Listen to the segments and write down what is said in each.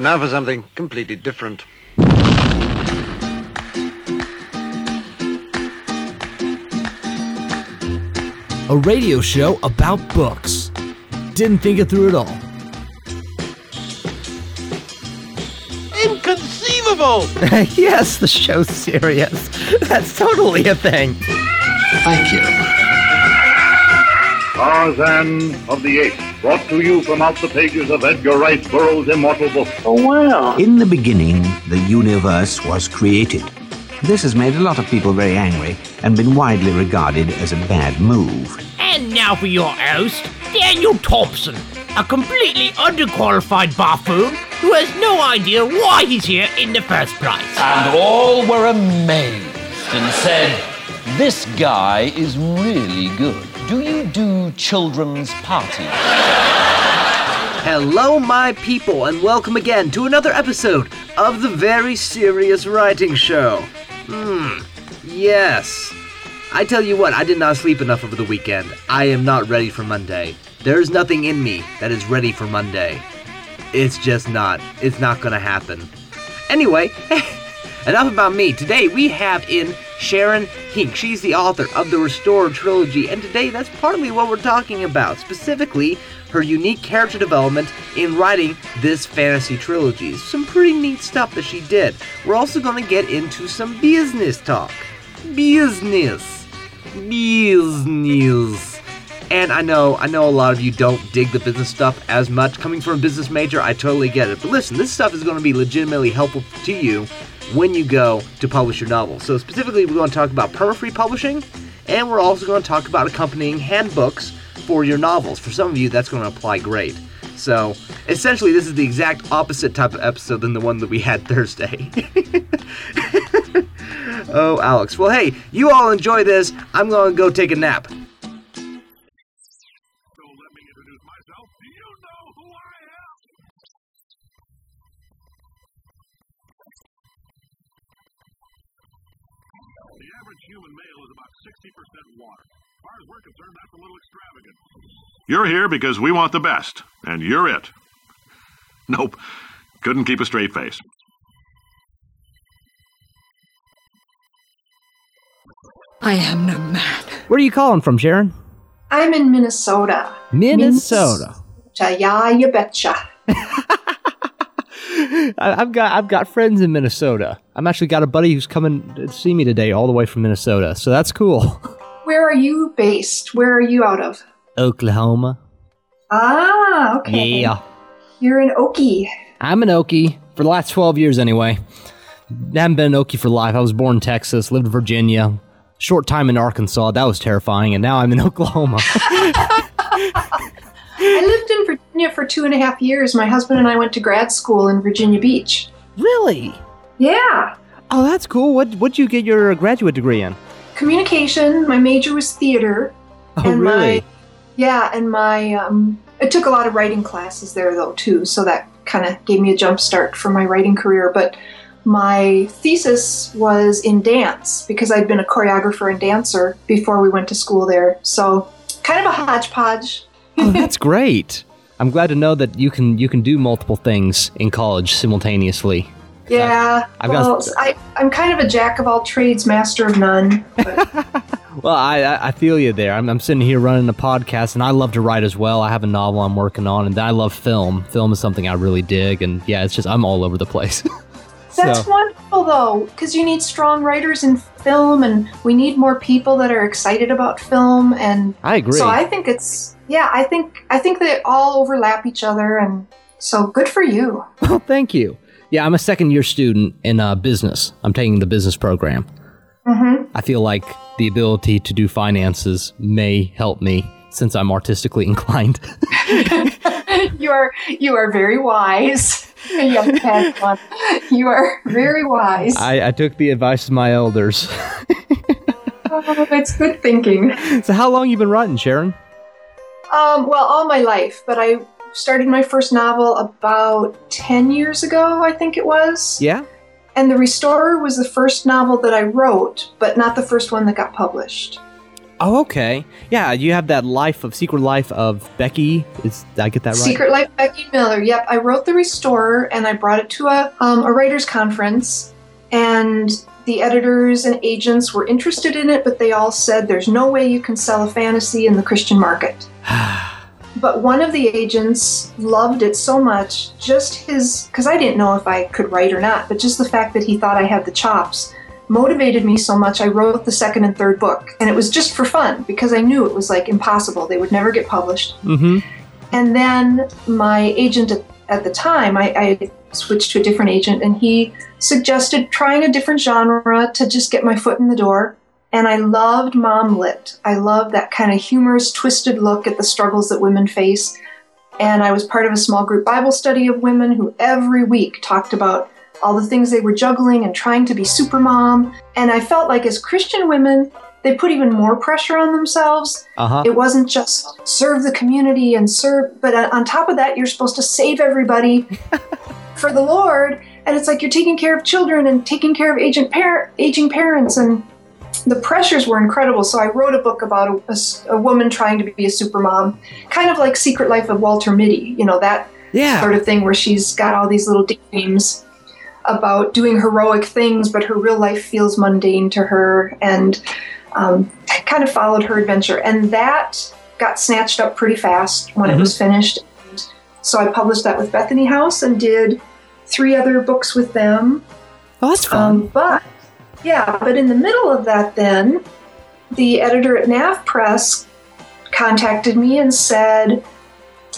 And now for something completely different. A radio show about books. Didn't think it through at all. Inconceivable! yes, the show's serious. That's totally a thing. Thank you. Tarzan of the Apes, brought to you from out the pages of Edgar Rice Burroughs' immortal book. Oh, wow. In the beginning, the universe was created. This has made a lot of people very angry and been widely regarded as a bad move. And now for your host, Daniel Thompson, a completely underqualified buffoon who has no idea why he's here in the first place. And all were amazed and said, This guy is really good. Do you do children's parties? Hello, my people, and welcome again to another episode of the Very Serious Writing Show. Hmm, yes. I tell you what, I did not sleep enough over the weekend. I am not ready for Monday. There's nothing in me that is ready for Monday. It's just not. It's not gonna happen. Anyway, enough about me. Today we have in Sharon Hinck. She's the author of the Restored Trilogy, and today that's partly what we're talking about. Specifically, her unique character development in writing this fantasy trilogy. Some pretty neat stuff that she did. We're also going to get into some business talk. Business. Business. And I know, I know a lot of you don't dig the business stuff as much. Coming from a business major, I totally get it. But listen, this stuff is going to be legitimately helpful to you when you go to publish your novel. So specifically, we're going to talk about perma-free publishing, and we're also going to talk about accompanying handbooks for your novels. For some of you, that's going to apply great. So essentially, this is the exact opposite type of episode than the one that we had Thursday. oh, Alex. Well, hey, you all enjoy this. I'm going to go take a nap. Water. As far as we're concerned, that's a little extravagant. You're here because we want the best, and you're it. Nope. Couldn't keep a straight face. I am no man. Where are you calling from, Sharon? I'm in Minnesota. Minnesota. Minnesota, Yeah, you betcha. I, I've got I've got friends in Minnesota. I'm actually got a buddy who's coming to see me today, all the way from Minnesota. So that's cool. Where are you based? Where are you out of? Oklahoma. Ah, okay. Yeah. You're in Okie. I'm an Okie for the last 12 years anyway. I haven't been an Okie for life. I was born in Texas, lived in Virginia, short time in Arkansas. That was terrifying, and now I'm in Oklahoma. I lived in Virginia for two and a half years. My husband and I went to grad school in Virginia Beach. really? Yeah. Oh, that's cool. What what'd you get your graduate degree in? Communication. My major was theater. Oh, and really? My, yeah, and my um, I took a lot of writing classes there though too, so that kind of gave me a jump start for my writing career. But my thesis was in dance because I'd been a choreographer and dancer before we went to school there. So kind of a hodgepodge. oh, that's great. I'm glad to know that you can you can do multiple things in college simultaneously. Yeah. Got- well, I, I'm kind of a jack of all trades, master of none. Well, I I I feel you there. I'm, I'm sitting here running a podcast, and I love to write as well. I have a novel I'm working on, and I love film. Film is something I really dig, and yeah, it's just I'm all over the place. that's So- wonderful though, because you need strong writers in film, and we need more people that are excited about film. And I agree. so I think it's yeah, I think I think they all overlap each other, and so good for you. Oh, thank you. Yeah, I'm a second year student in uh, business. I'm taking the business program. hmm I feel like the ability to do finances may help me since I'm artistically inclined. you are you are very wise, young Padawan. You are very wise. I, I took the advice of my elders. Oh, it's good thinking. so, how long you been writing, Sharon? Um, well, all my life, but I started my first novel about 10 years ago, I think it was. Yeah. And The Restorer was the first novel that I wrote, but not the first one that got published. Oh, okay. Yeah, you have that life of Secret Life of Becky. Is did I get that right? Secret Life Becky Miller. Yep, I wrote The Restorer and I brought it to a um, a writers conference, and the editors and agents were interested in it, but they all said there's no way you can sell a fantasy in the Christian market. but one of the agents loved it so much, just his because I didn't know if I could write or not, but just the fact that he thought I had the chops motivated me so much I wrote the second and third book. And it was just for fun because I knew it was like impossible. They would never get published. Mm-hmm. And then my agent at, at the time, I, I switched to a different agent, and he suggested trying a different genre to just get my foot in the door. And I loved mom lit. I loved that kind of humorous, twisted look at the struggles that women face. And I was part of a small group Bible study of women who every week talked about all the things they were juggling and trying to be super mom. And I felt like as Christian women, they put even more pressure on themselves. Uh-huh. It wasn't just serve the community and serve, but on top of that, you're supposed to save everybody for the Lord. And it's like you're taking care of children and taking care of aging, par- aging parents. And the pressures were incredible. So I wrote a book about a, a, a woman trying to be a super mom, kind of like Secret Life of Walter Mitty, you know, that yeah. sort of thing where she's got all these little dreams about doing heroic things, but her real life feels mundane to her, and um, kind of followed her adventure. And that got snatched up pretty fast when mm-hmm. it was finished. So I published that with Bethany House and did three other books with them. Oh, that's fun. Um, but yeah, but in the middle of that, then the editor at Nav Press contacted me and said,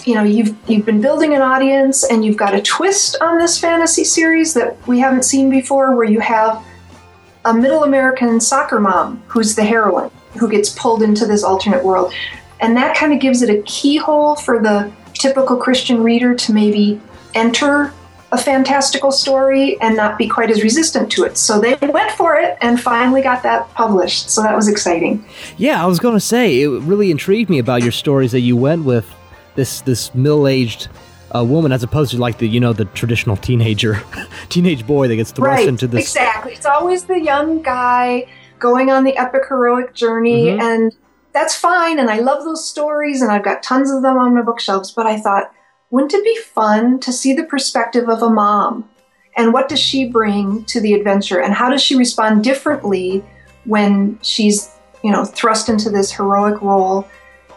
you know you've you've been building an audience and you've got a twist on this fantasy series that we haven't seen before where you have a middle american soccer mom who's the heroine who gets pulled into this alternate world. And that kind of gives it a keyhole for the typical christian reader to maybe enter a fantastical story and not be quite as resistant to it. So they went for it and finally got that published. So that was exciting. Yeah, I was going to say, it really intrigued me about your stories that you went with this this middle aged uh, woman as opposed to like the you know the traditional teenager teenage boy that gets thrust right, into this exactly it's always the young guy going on the epic heroic journey mm-hmm. and that's fine and i love those stories and i've got tons of them on my bookshelves but i thought wouldn't it be fun to see the perspective of a mom and what does she bring to the adventure and how does she respond differently when she's you know thrust into this heroic role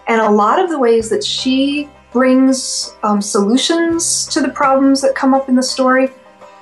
and a lot of the ways that she brings um, solutions to the problems that come up in the story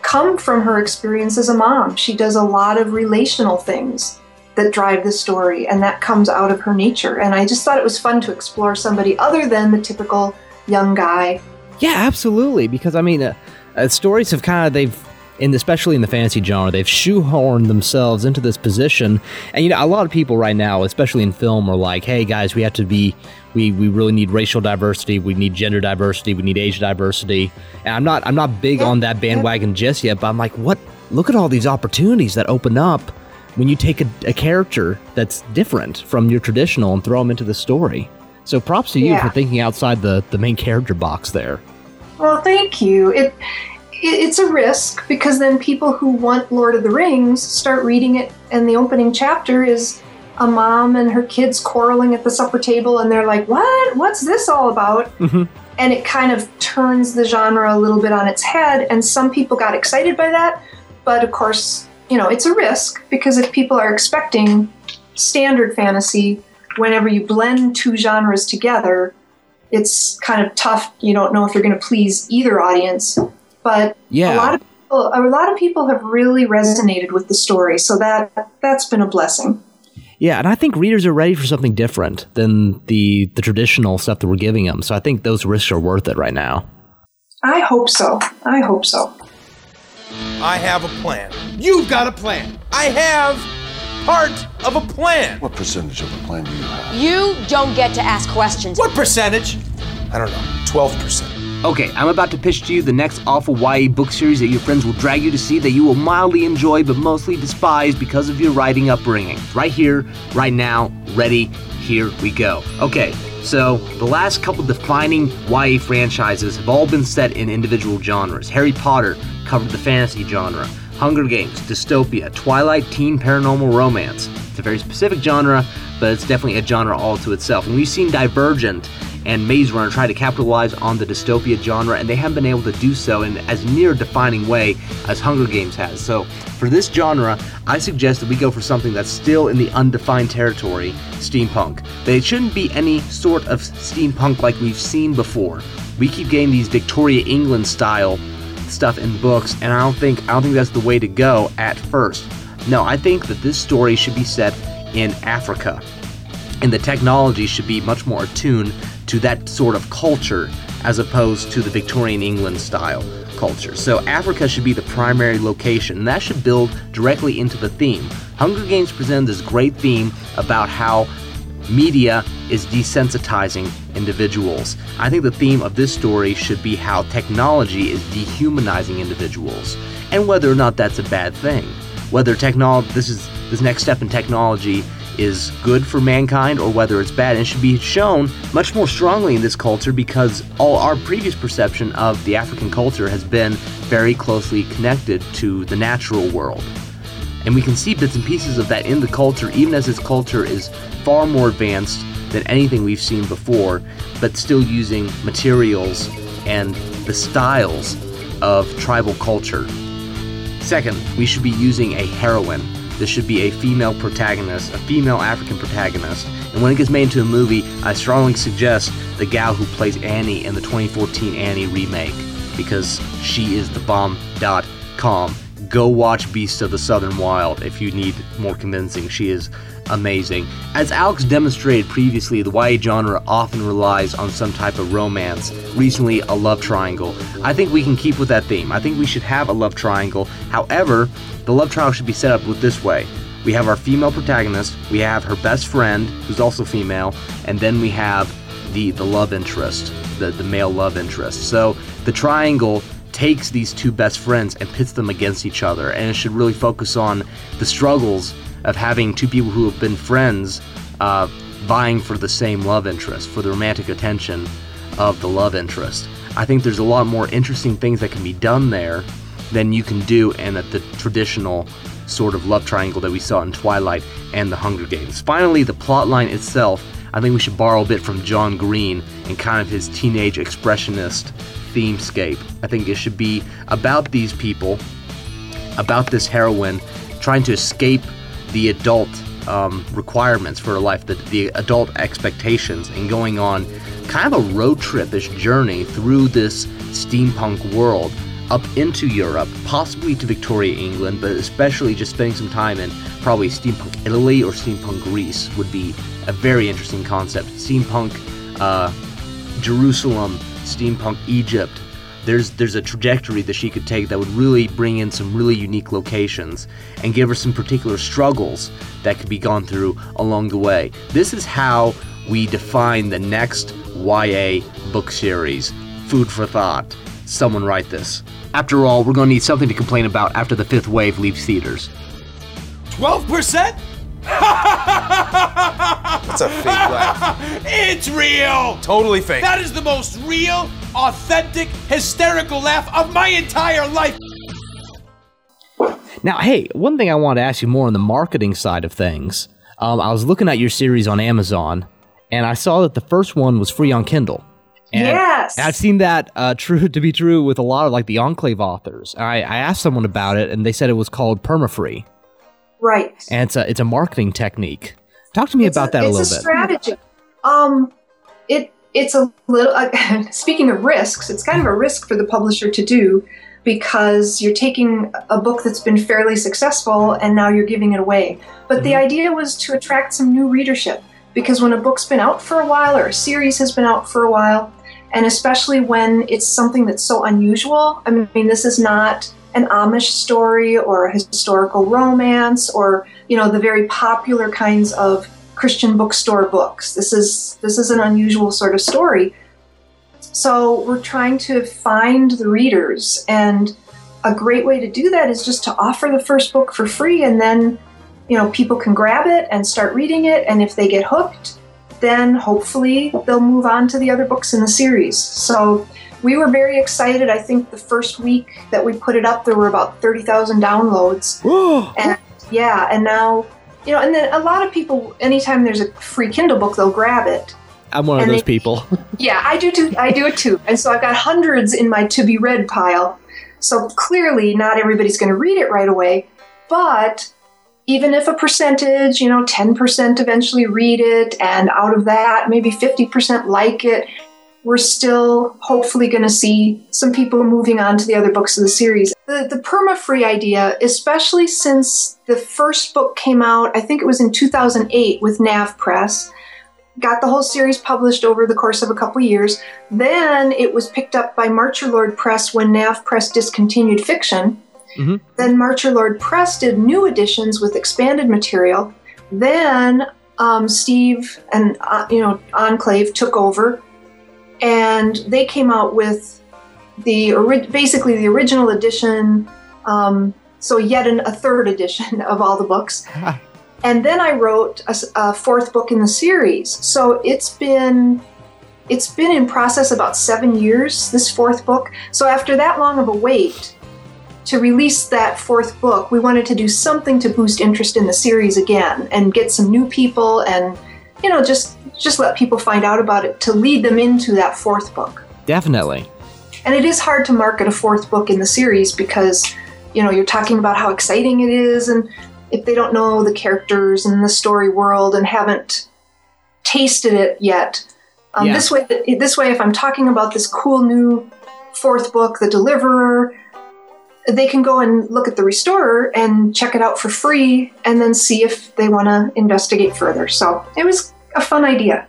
come from her experience as a mom. She does a lot of relational things that drive the story, and that comes out of her nature. And I just thought it was fun to explore somebody other than the typical young guy. Yeah, absolutely. Because I mean, uh, uh, stories have kind of they've in especially in the fantasy genre, they've shoehorned themselves into this position. And you know, a lot of people right now, especially in film, are like, "Hey guys, we have to be, we we really need racial diversity, we need gender diversity, we need age diversity." And I'm not I'm not big on that bandwagon just yet, but I'm like, what? Look at all these opportunities that open up when you take a, a character that's different from your traditional and throw them into the story. So props to you Yeah. for thinking outside the the main character box there. Well, thank you. It, it it's a risk because then people who want Lord of the Rings start reading it, and the opening chapter is a mom and her kids quarreling at the supper table, and they're like, "What? What's this all about?" Mm-hmm. and it kind of turns the genre a little bit on its head and some people got excited by that but of course you know it's a risk because if people are expecting standard fantasy whenever you blend two genres together it's kind of tough you don't know if you're going to please either audience but Yeah. a lot of people a lot of people have really resonated with the story so that that's been a blessing Yeah, and I think readers are ready for something different than the the traditional stuff that we're giving them. So I think those risks are worth it right now. i hope so i hope so I have a plan. You've got a plan. I have part of a plan. What percentage of a plan do you have? You don't get to ask questions. What percentage? I don't know. 12%. Okay, I'm about to pitch to you the next awful YA book series that your friends will drag you to see that you will mildly enjoy but mostly despise because of your writing upbringing. Right here, right now, ready, here we go. Okay, so the last couple defining YA franchises have all been set in individual genres. Harry Potter covered the fantasy genre, Hunger Games, dystopia, Twilight, teen paranormal romance. It's a very specific genre, but it's definitely a genre all to itself. And we've seen Divergent and Maze Runner try to capitalize on the dystopia genre, and they haven't been able to do so in as near defining way as Hunger Games has. So, for this genre, I suggest that we go for something that's still in the undefined territory steampunk. But it shouldn't be any sort of steampunk like we've seen before. We keep getting these Victoria England style stuff in books, and I don't think I don't think that's the way to go at first. No, I think that this story should be set in Africa, and the technology should be much more attuned to that sort of culture as opposed to the Victorian England style culture. So Africa should be the primary location, and that should build directly into the theme. Hunger Games present this great theme about how media is desensitizing individuals. I think the theme of this story should be how technology is dehumanizing individuals, and whether or not that's a bad thing. Whether technology this is this next step in technology is good for mankind or whether it's bad. And should be shown much more strongly in this culture because all our previous perception of the African culture has been very closely connected to the natural world. And we can see bits and pieces of that in the culture, even as its culture is far more advanced than anything we've seen before, but still using materials and the styles of tribal culture. Second, we should be using a heroine this should be a female protagonist, a female African protagonist. And when it gets made into a movie, I strongly suggest the gal who plays Annie in the 2014 Annie remake because she is the bomb.com. Go watch Beasts of the Southern Wild if you need more convincing. She is amazing. As Alex demonstrated previously, the YA genre often relies on some type of romance, recently, a love triangle. I think we can keep with that theme. I think we should have a love triangle. However, the love triangle should be set up with this way. We have our female protagonist, we have her best friend, who's also female, and then we have the, the love interest, the, the male love interest. So the triangle takes these two best friends and pits them against each other, and it should really focus on the struggles of having two people who have been friends uh, vying for the same love interest, for the romantic attention of the love interest. I think there's a lot more interesting things that can be done there than you can do in the traditional sort of love triangle that we saw in Twilight and The Hunger Games. Finally, the plotline itself, I think we should borrow a bit from John Green and kind of his teenage expressionist themescape. I think it should be about these people, about this heroine trying to escape the adult um, requirements for life, the, the adult expectations, and going on kind of a road trip-ish journey through this steampunk world up into Europe, possibly to Victoria, England, but especially just spending some time in probably steampunk Italy or steampunk Greece would be a very interesting concept. Steampunk uh, Jerusalem, steampunk Egypt, there's there's a trajectory that she could take that would really bring in some really unique locations and give her some particular struggles that could be gone through along the way. This is how we define the next YA book series. Food for thought. Someone write this. After all, we're going to need something to complain about after the fifth wave leaves theaters. 12%? That's a fake laugh. It's real! Totally fake. That is the most real, authentic, hysterical laugh of my entire life. Now, hey, one thing I want to ask you more on the marketing side of things. Um, I was looking at your series on Amazon, and I saw that the first one was free on Kindle. And yes. I've seen that uh, true to be true with a lot of like the Enclave authors. I, I asked someone about it, and they said it was called permafree. Right. And it's a it's a marketing technique. Talk to me It's about that a it's little bit. strategy. Um, it it's a little. Uh, speaking of risks, it's kind of a risk for the publisher to do because you're taking a book that's been fairly successful and now you're giving it away. But the idea was to attract some new readership because when a book's been out for a while or a series has been out for a while, and especially when it's something that's so unusual. I mean, this is not an Amish story or a historical romance or you know the very popular kinds of Christian bookstore books. This is this is an unusual sort of story. So we're trying to find the readers, and a great way to do that is just to offer the first book for free, and then you know people can grab it and start reading it, and if they get hooked, then hopefully they'll move on to the other books in the series. So we were very excited. I think the first week that we put it up, there were about 30,000 downloads. and yeah, and now you know, and then a lot of people, anytime there's a free Kindle book, they'll grab it. I'm one of those they- people. Yeah, I do too. I do it too. And so I've got hundreds in my to be read pile. So clearly, not everybody's going to read it right away. But even if a percentage, you know, 10% eventually read it, and out of that, maybe 50% like it, we're still hopefully going to see some people moving on to the other books of the series. The, the perma free idea, especially since the first book came out, I think it was in 2008 with Nav Press got the whole series published over the course of a couple years. Then it was picked up by Marcher Lord Press when Nav Press discontinued fiction. Mhm. Then Marcher Lord Press did new editions with expanded material. Then um, Steve and uh, you know Enclave took over, and they came out with the basically the original edition. Um, so yet an, a third edition of all the books. And then I wrote a fourth book in the series. So it's been it's been in process about seven years. This fourth book. So after that long of a wait to release that fourth book, we wanted to do something to boost interest in the series again and get some new people and you know just just let people find out about it to lead them into that fourth book. Definitely. And it is hard to market a fourth book in the series because, you know, you're talking about how exciting it is, and if they don't know the characters and the story world and haven't tasted it yet, um, Yeah. this way, this way, if I'm talking about this cool new fourth book, The Deliverer, they can go and look at the Restorer and check it out for free, and then see if they want to investigate further. So it was a fun idea.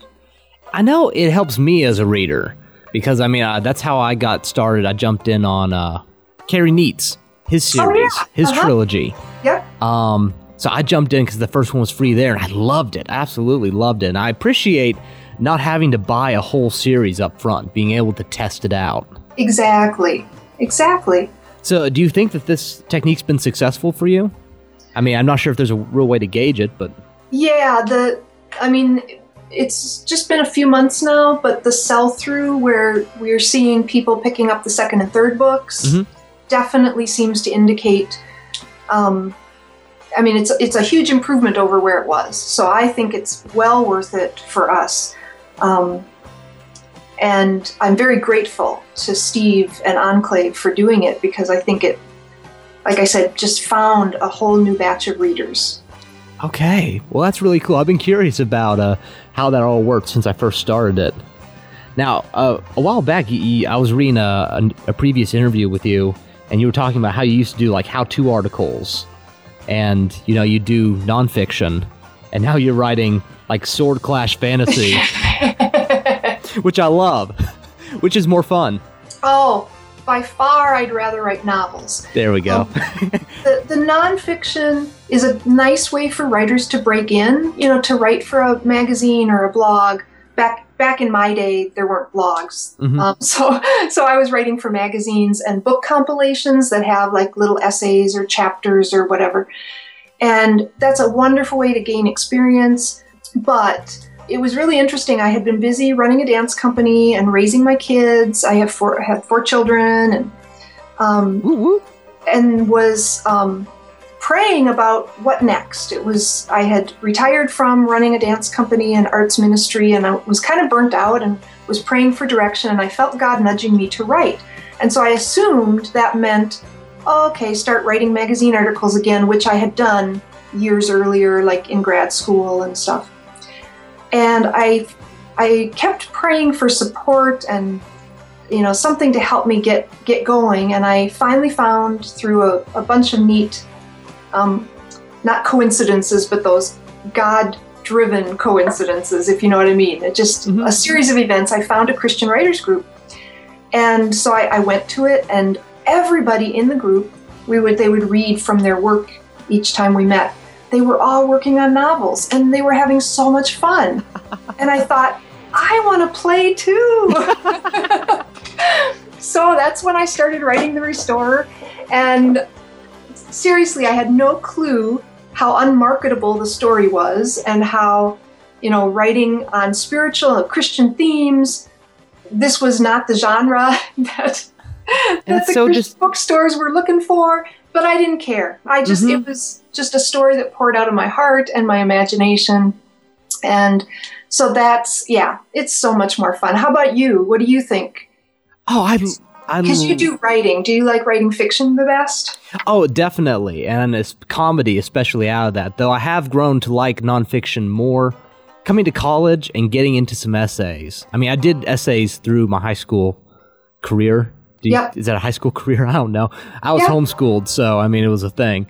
I know it helps me as a reader because I mean uh, that's how I got started. I jumped in on uh, Kerry Nietz, his Oh, series, yeah. his Uh-huh. trilogy. Yep. Um, so I jumped in because the first one was free there, and I loved it. Absolutely loved it. And I appreciate not having to buy a whole series up front, being able to test it out. Exactly. Exactly. So, do you think that this technique's been successful for you? I mean, I'm not sure if there's a real way to gauge it, but Yeah, the I mean it's just been a few months now, but the sell through where we're seeing people picking up the second and third books Mhm. definitely seems to indicate um I mean it's it's a huge improvement over where it was. So I think it's well worth it for us. Um and I'm very grateful to Steve and Enclave for doing it because I think it like I said just found a whole new batch of readers. Okay, well that's really cool. I've been curious about uh, how that all worked since I first started it. Now, uh, a while back, you, you, I was reading a, a, a previous interview with you, and you were talking about how you used to do like how-to articles, and you know you do nonfiction, and now you're writing like sword clash fantasy, which I love, which is more fun. Oh, by far, I'd rather write novels. There we go. The, the nonfiction is a nice way for writers to break in, you know, to write for a magazine or a blog. Back back in my day, there weren't blogs, Mhm. um, so so I was writing for magazines and book compilations that have like little essays or chapters or whatever, and that's a wonderful way to gain experience. But it was really interesting. I had been busy running a dance company and raising my kids. I have four I have four children and um, and was um, praying about what next. It was I had retired from running a dance company and arts ministry, and I was kind of burnt out and was praying for direction. And I felt God nudging me to write, and so I assumed that meant, oh, okay, start writing magazine articles again, which I had done years earlier, like in grad school and stuff. And I, I kept praying for support and you know something to help me get get going. And i finally found through a, a bunch of neat um, not coincidences but those god driven coincidences if you know what i mean. It just a series of events. I found a christian writers group. And so I, I went to it and everybody in the group we would they would read from their work each time we met they were all working on novels and they were having so much fun and i thought i want to play too so that's when I started writing The Restorer. And seriously, I had no clue how unmarketable the story was and how, you know, writing on spiritual and Christian themes, this was not the genre that that the so Christian just- bookstores were looking for, but I didn't care. I just Mhm. it was just a story that poured out of my heart and my imagination, and so that's yeah, it's so much more fun. How about you? What do you think? Oh, I, I Because you do writing. Do you like writing fiction the best? Oh, definitely, and it's comedy, especially out of that. Though I have grown to like nonfiction more. Coming to college and getting into some essays. I mean, I did essays through my high school career. Do you- Yep. Is that a high school career? I don't know. I was Yep. homeschooled, so I mean, it was a thing.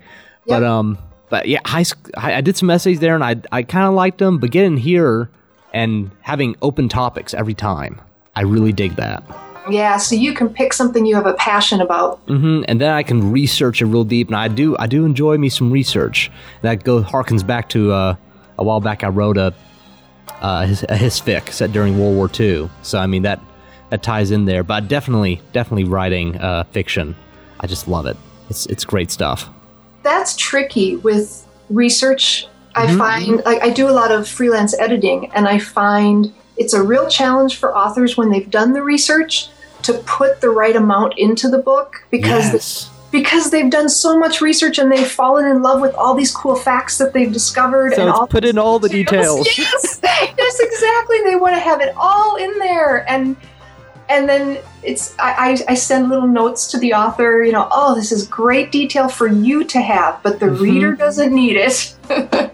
But um, but yeah, high sc- I, I did some essays there, and I I kind of liked them. But getting here and having open topics every time, I really dig that. Yeah, so you can pick something you have a passion about. Mm-hmm. And then I can research it real deep, and I do I do enjoy me some research. That go harkens back to uh, a while back. I wrote a uh, his, a hisfic set during World War II, so I mean that that ties in there. But definitely definitely writing uh, fiction. I just love it. It's it's great stuff. That's tricky with research. I Mhm. find like I do a lot of freelance editing, and I find it's a real challenge for authors when they've done the research to put the right amount into the book because Yes. because they've done so much research and they've fallen in love with all these cool facts that they've discovered So and all put in all the details. Yes, yes, exactly. They want to have it all in there, and and then it's I, I send little notes to the author. You know, oh, this is great detail for you to have, but the Mhm. reader doesn't need it.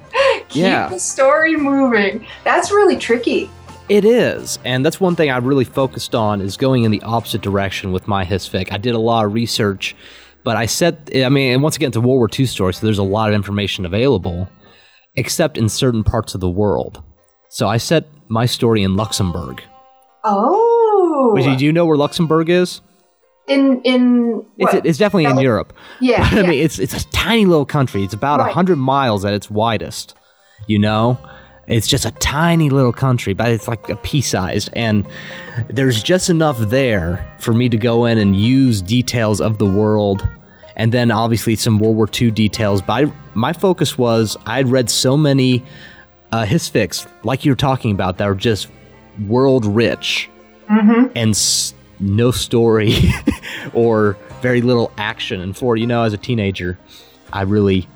Keep Yeah. the story moving. That's really tricky. It is, and that's one thing I really focused on is going in the opposite direction with my hisfic. I did a lot of research, but I set. I mean, and once again, it's a World War II story, so there's a lot of information available, except in certain parts of the world. So I set my story in Luxembourg. Oh, Which, do you know where Luxembourg is? in in It's, it's definitely in Europe. Yeah, But, I mean, it's it's a tiny little country. It's about a Right. hundred miles at its widest. You know, it's just a tiny little country, but it's like a pea-sized, and there's just enough there for me to go in and use details of the world, and then obviously some World War II details. But I, my focus was I'd read so many uh, hisfics, like you were talking about, that were just world rich Mm-hmm. and s- no story or very little action. And for you know, as a teenager, I really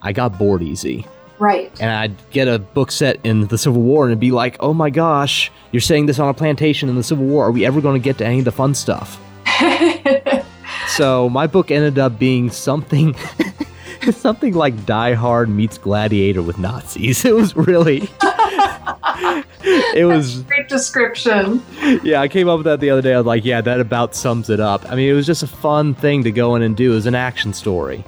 I got bored easy. Right. And I'd get a book set in the Civil War and it'd be like, oh my gosh, you're saying this on a plantation in the Civil War. Are we ever going to get to any of the fun stuff? so my book ended up being something. Something like Die Hard meets Gladiator with Nazis. It was really. it was a Great description. yeah, I came up with that the other day. I was like, yeah, that about sums it up. I mean, it was just a fun thing to go in and do. It was an action story.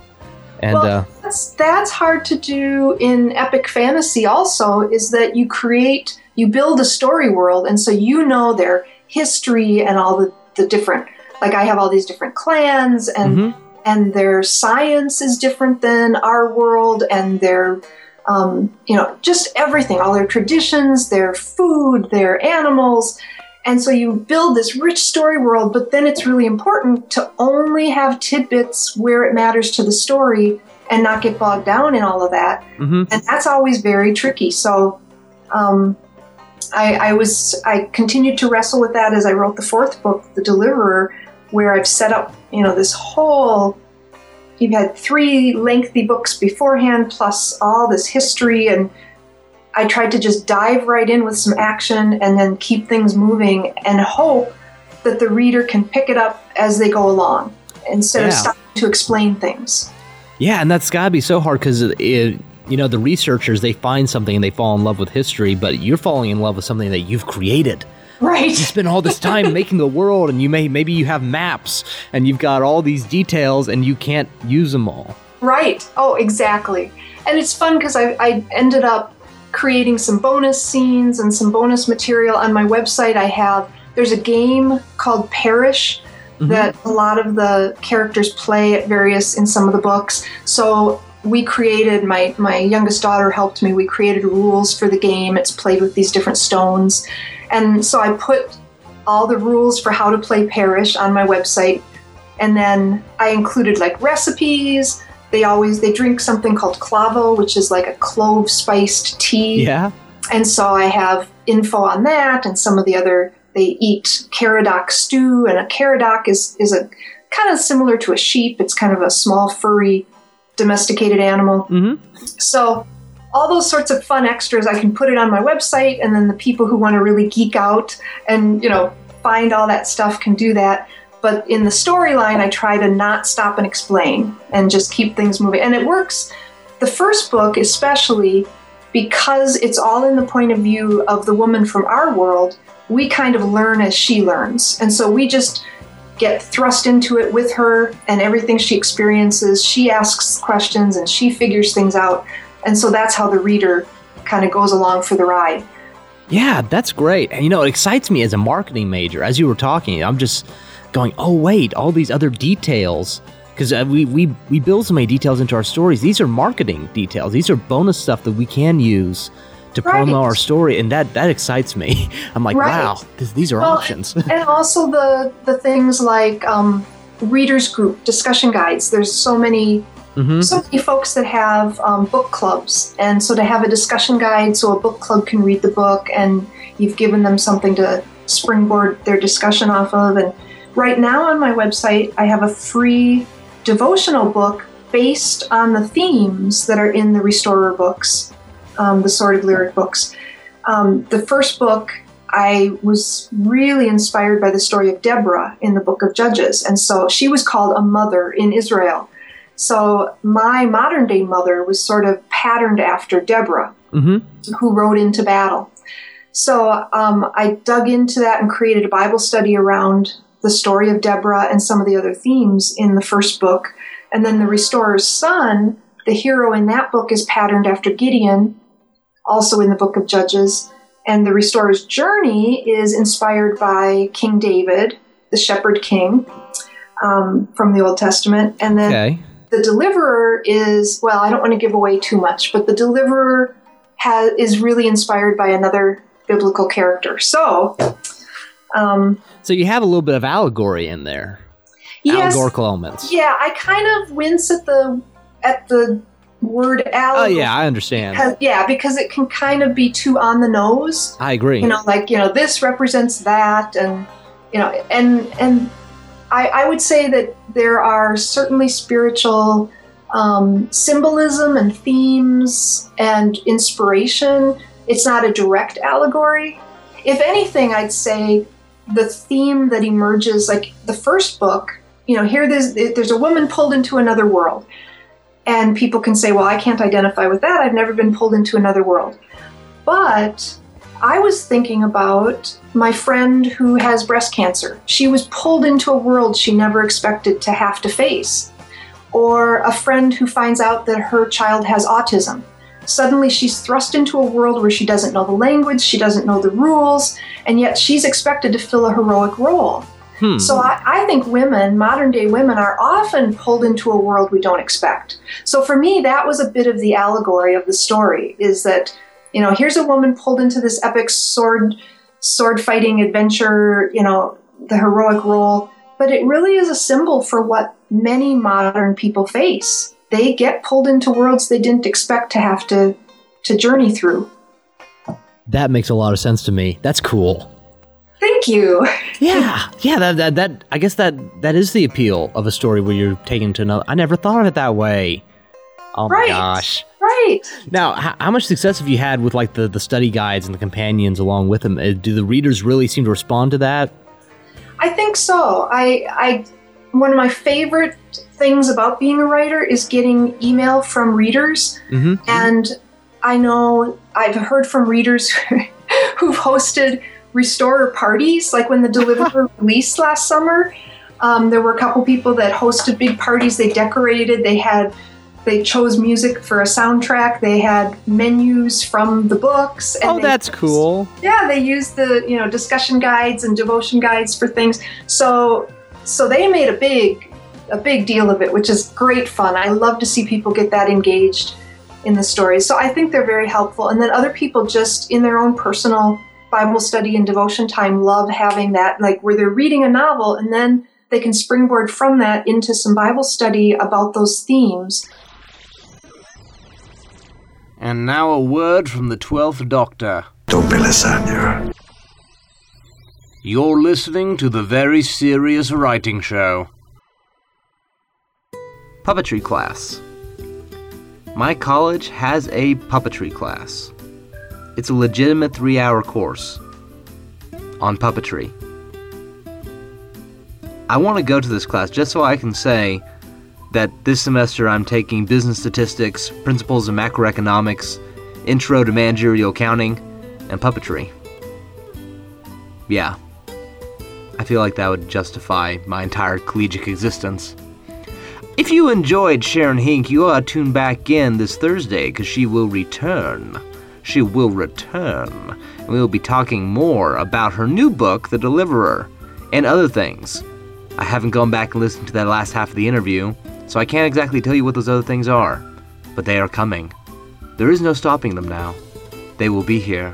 And well, uh, that's that's hard to do in epic fantasy. Also, is that you create, you build a story world, and so you know their history and all the the different. Like I have all these different clans, and Mhm. and their science is different than our world, and their um, you know just everything, all their traditions, their food, their animals. And so you build this rich story world, but then it's really important to only have tidbits where it matters to the story and not get bogged down in all of that. mhm. And that's always very tricky. So um, I, I was I continued to wrestle with that as I wrote the fourth book, The Deliverer, where I've set up you know this whole. You've had three lengthy books beforehand, plus all this history and I tried to just dive right in with some action and then keep things moving and hope that the reader can pick it up as they go along instead of stopping to explain things. yeah, and that's got to be so hard because it, you know, the researchers they find something and they fall in love with history, but you're falling in love with something that you've created. Right. You spend all this time making the world, and you may maybe you have maps and you've got all these details, and you can't use them all. Right. Oh, exactly. And it's fun because I, I ended up creating some bonus scenes and some bonus material on my website. I have there's a game called Parish mm-hmm. that a lot of the characters play at various in some of the books. So we created my my youngest daughter helped me. We created rules for the game. It's played with these different stones, and so I put all the rules for how to play Parish on my website and then I included like recipes. They always they drink something called clavo, which is like a clove spiced tea. Yeah. And so I have info on that and some of the other they eat caradoc stew, and a caradoc is is a kind of similar to a sheep. It's kind of a small, furry, domesticated animal. Mm-hmm. So all those sorts of fun extras, I can put it on my website, and then the people who want to really geek out and you know find all that stuff can do that. But in the storyline, I try to not stop and explain and just keep things moving, and it works. The first book, especially because it's all in the point of view of the woman from our world, we kind of learn as she learns. And so we just get thrust into it with her and everything she experiences. She asks questions and she figures things out. And so that's how the reader kind of goes along for the ride. Yeah, that's great. And you know, it excites me as a marketing major. As you were talking, I'm just going, oh, wait, all these other details because uh, we, we we build so many details into our stories. These are marketing details. These are bonus stuff that we can use to Right. promo our story, and that that excites me. I'm like, Right. wow, this, these are Well, options. and also the the things like um, readers group discussion guides. There's so many Mhm. so many folks that have um, book clubs, and so to have a discussion guide so a book club can read the book, and you've given them something to springboard their discussion off of. And right now on my website, I have a free devotional book based on the themes that are in the Restorer books, um, the of Lyric books. Um, the first book, I was really inspired by the story of Deborah in the book of Judges. And so she was called a mother in Israel. So my modern day mother was sort of patterned after Deborah, mm-hmm. who rode into battle. So um, I dug into that and created a Bible study around the story of Deborah and some of the other themes in the first book. And then the Restorer's son, the hero in that book, is patterned after Gideon, also in the book of Judges. And the Restorer's journey is inspired by King David, the shepherd king um, from the Old Testament. And then Okay. The deliverer is well i don't want to give away too much but the deliverer has, is really inspired by another biblical character so um, So you have a little bit of allegory in there, yes, allegorical elements. yeah i kind of wince at the at the word allegory. Oh yeah, I understand. because, yeah because it can kind of be too on the nose I agree. you know like you know this represents that and you know and and i i would say that there are certainly spiritual um, symbolism and themes and inspiration. It's not a direct allegory. If anything i'd say the theme that emerges like the first book you know here there's there's a woman pulled into another world. And people can say well i can't identify with that. I've never been pulled into another world. But I was thinking about my friend who has breast cancer. She was pulled into a world she never expected to have to face. Or a friend who finds out that her child has autism. Suddenly she's thrust into a world where she doesn't know the language, she doesn't know the rules, and yet she's expected to fill a heroic role. Hmm. So I, I think women, modern day women, are often pulled into a world we don't expect. So for me, that was a bit of the allegory of the story is that, you know, here's a woman pulled into this epic sword sword fighting adventure, you know, the heroic role, but it really is a symbol for what many modern people face. They get pulled into worlds they didn't expect to have to to journey through. That makes a lot of sense to me. That's cool. Thank you. Yeah, yeah. That, that that I guess that that is the appeal of a story where you're taken to another. I never thought of it that way. Oh Right. my gosh. Right. Now, how, how much success have you had with like the the study guides and the companions along with them? Uh, Do the readers really seem to respond to that? I think so. I, I, one of my favorite things about being a writer is getting email from readers, Mm-hmm. and I know I've heard from readers who've hosted restorer parties, like when the Deliverer released last summer. Um, there were a couple people that hosted big parties. They decorated. They had. They chose music for a soundtrack. They had menus from the books. And Oh, that's cool. yeah they used the you know discussion guides and devotion guides for things so so they made a big a big deal of it which is great fun i love to see people get that engaged in the stories so i think they're very helpful and then other people just in their own personal bible study and devotion time love having that like where they're reading a novel and then they can springboard from that into some bible study about those themes And now a word from the Twelfth Doctor. Don't be lasagna. You're listening to the Very Serious Writing Show. Puppetry class. My college has a puppetry class. It's a legitimate three hour course on puppetry. I want to go to this class just so I can say that this semester I'm taking business statistics, principles of macroeconomics, intro to managerial accounting, and puppetry. Yeah. I feel like that would justify my entire collegiate existence. If you enjoyed Sharon Hinck, you ought to tune back in this Thursday because she will return. She will return. And we will be talking more about her new book, The Deliverer, and other things. I haven't gone back and listened to that last half of the interview, so I can't exactly tell you what those other things are. But they are coming. There is no stopping them now. They will be here,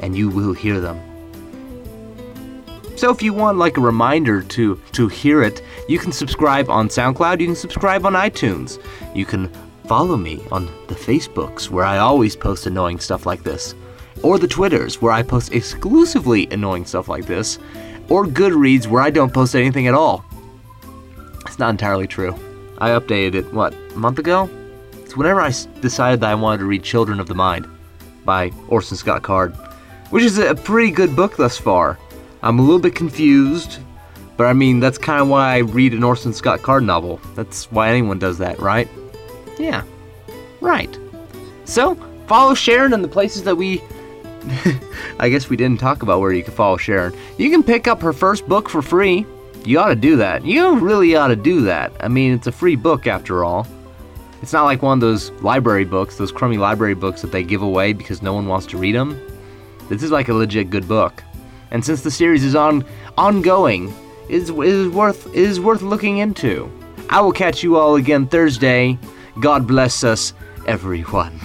and you will hear them. So if you want like a reminder to to hear it, you can subscribe on SoundCloud, you can subscribe on iTunes. You can follow me on the Facebooks where I always post annoying stuff like this, or the Twitters where I post exclusively annoying stuff like this, or Goodreads where I don't post anything at all. It's not entirely true. I updated it what, a month ago? It's whenever I decided that I wanted to read Children of the Mind by Orson Scott Card, which is a pretty good book thus far. I'm a little bit confused, but I mean, that's kind of why I read an Orson Scott Card novel. That's why anyone does that, right? Yeah, right. So, follow Sharon in the places that we. I guess we didn't talk about where you can follow Sharon. You can pick up her first book for free. You ought to do that. You really ought to do that. I mean, it's a free book after all. It's not like one of those library books, those crummy library books that they give away because no one wants to read them. This is like a legit good book and since the series is on ongoing, is is worth is worth looking into. I will catch you all again Thursday. God bless us, everyone.